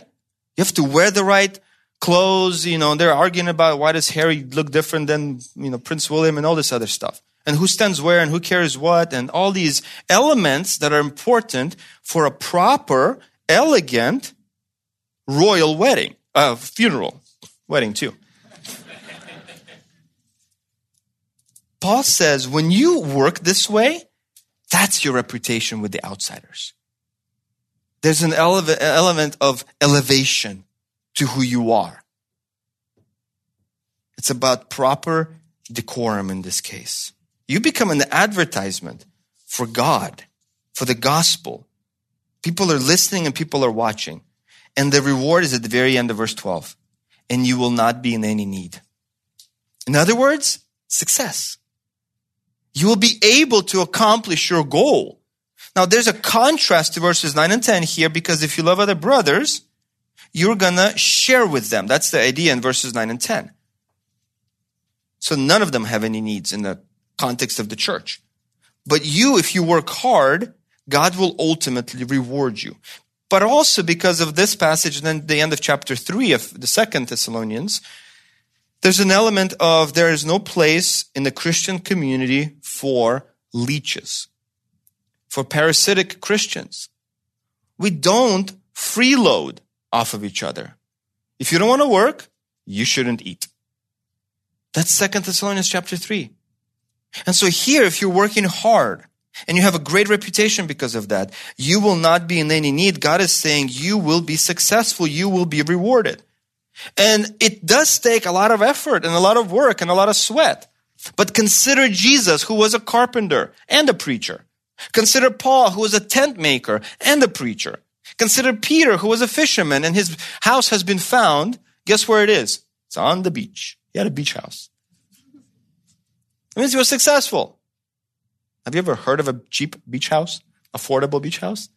You have to wear the right clothes, you know, they're arguing about why does Harry look different than, you know, Prince William and all this other stuff. and who stands where and who carries what and all these elements that are important for a proper, elegant, royal wedding, uh, funeral, wedding too. Paul says when you work this way, that's your reputation with the outsiders. There's an ele- element of elevation to who you are. It's about proper decorum in this case. You become an advertisement for God, for the gospel. People are listening and people are watching. And the reward is at the very end of verse 12. And you will not be in any need. In other words, success. You will be able to accomplish your goal. Now there's a contrast to verses 9 and 10 here because if you love other brothers, you're gonna share with them. That's the idea in verses 9 and 10. So none of them have any needs in the context of the church. But you, if you work hard, God will ultimately reward you. But also because of this passage and then the end of chapter 3 of the second Thessalonians, there's an element of there is no place in the Christian community for leeches, for parasitic Christians. We don't freeload off of each other. If you don't want to work, you shouldn't eat. That's Second Thessalonians chapter 3. And so here, if you're working hard and you have a great reputation because of that, you will not be in any need. God is saying you will be successful. You will be rewarded. And it does take a lot of effort and a lot of work and a lot of sweat. But consider Jesus, who was a carpenter and a preacher. Consider Paul, who was a tent maker and a preacher. Consider Peter, who was a fisherman and his house has been found. Guess where it is? It's on the beach. He had a beach house. It means he was successful. Have you ever heard of a cheap beach house? Affordable beach house?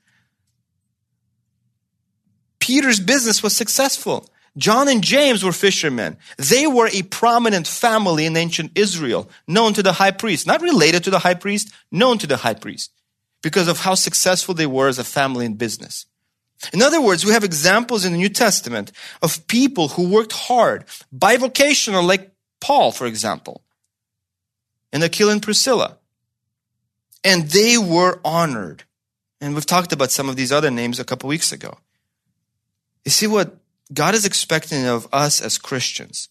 Peter's business was successful. John and James were fishermen. They were a prominent family in ancient Israel, known to the high priest, not related to the high priest, known to the high priest, because of how successful they were as a family in business. In other words, we have examples in the New Testament of people who worked hard, bivocational, like Paul, for example, and Aquila and Priscilla. And they were honored. And we've talked about some of these other names a couple weeks ago. You see what God is expecting of us as Christians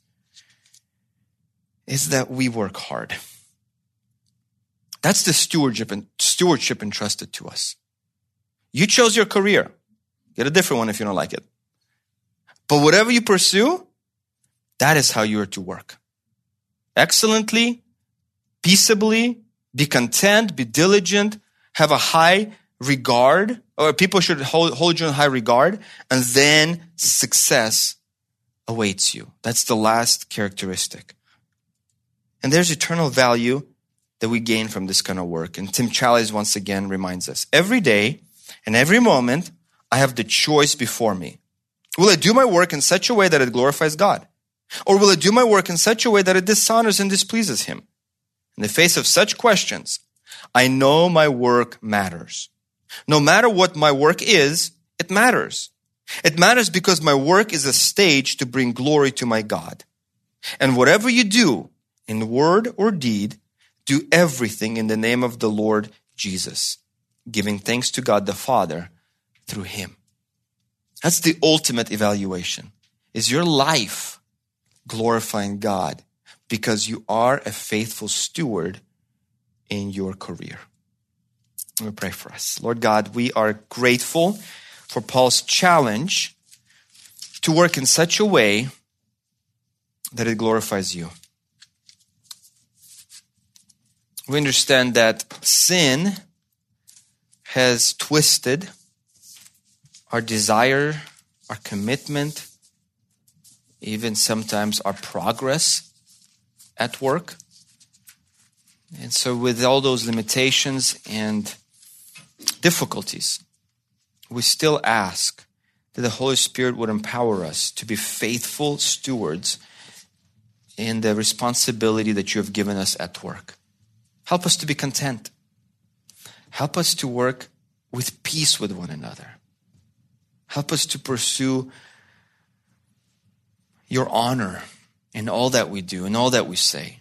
is that we work hard. That's the stewardship and stewardship entrusted to us. You chose your career. Get a different one if you don't like it. But whatever you pursue, that is how you are to work. Excellently, peaceably, be content, be diligent, have a high regard, or people should hold, hold you in high regard, and then success awaits you. That's the last characteristic. And there's eternal value that we gain from this kind of work. And Tim Challies once again reminds us every day and every moment, I have the choice before me. Will I do my work in such a way that it glorifies God? Or will I do my work in such a way that it dishonors and displeases Him? In the face of such questions, I know my work matters. No matter what my work is, it matters. It matters because my work is a stage to bring glory to my God. And whatever you do, in word or deed, do everything in the name of the Lord Jesus, giving thanks to God the Father through Him. That's the ultimate evaluation. Is your life glorifying God because you are a faithful steward in your career? Me pray for us. Lord God, we are grateful for Paul's challenge to work in such a way that it glorifies you. We understand that sin has twisted our desire, our commitment, even sometimes our progress at work. And so, with all those limitations and difficulties, we still ask that the Holy Spirit would empower us to be faithful stewards in the responsibility that you have given us at work. Help us to be content. Help us to work with peace with one another. Help us to pursue your honor in all that we do and all that we say.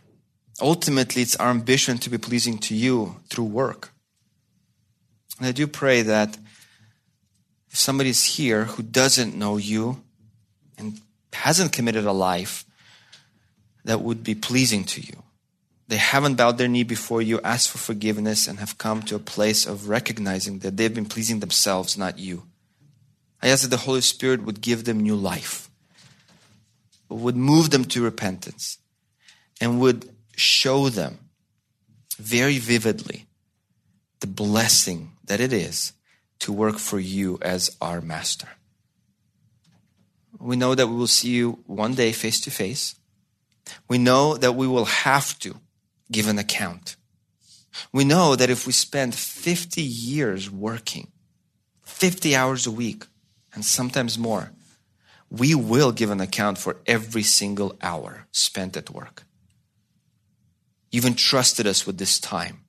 Ultimately, it's our ambition to be pleasing to you through work. And I do pray that if somebody's here who doesn't know you and hasn't committed a life that would be pleasing to you, they haven't bowed their knee before you, asked for forgiveness, and have come to a place of recognizing that they've been pleasing themselves, not you. I ask that the Holy Spirit would give them new life, would move them to repentance, and would show them very vividly the blessing that it is to work for you as our master. We know that we will see you one day face to face. We know that we will have to give an account. We know that if we spend 50 years working, 50 hours a week, and sometimes more, we will give an account for every single hour spent at work. You've entrusted us with this time.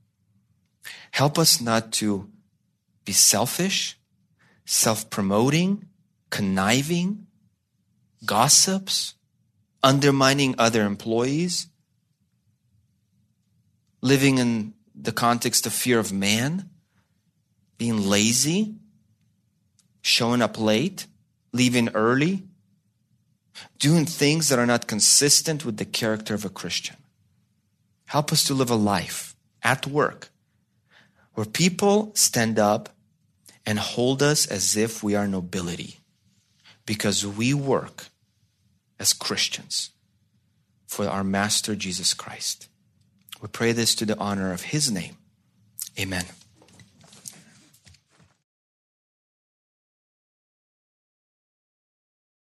Help us not to be selfish, self promoting, conniving, gossips, undermining other employees, living in the context of fear of man, being lazy, showing up late, leaving early, doing things that are not consistent with the character of a Christian. Help us to live a life at work where people stand up and hold us as if we are nobility because we work as Christians for our Master Jesus Christ. We pray this to the honor of His name. Amen.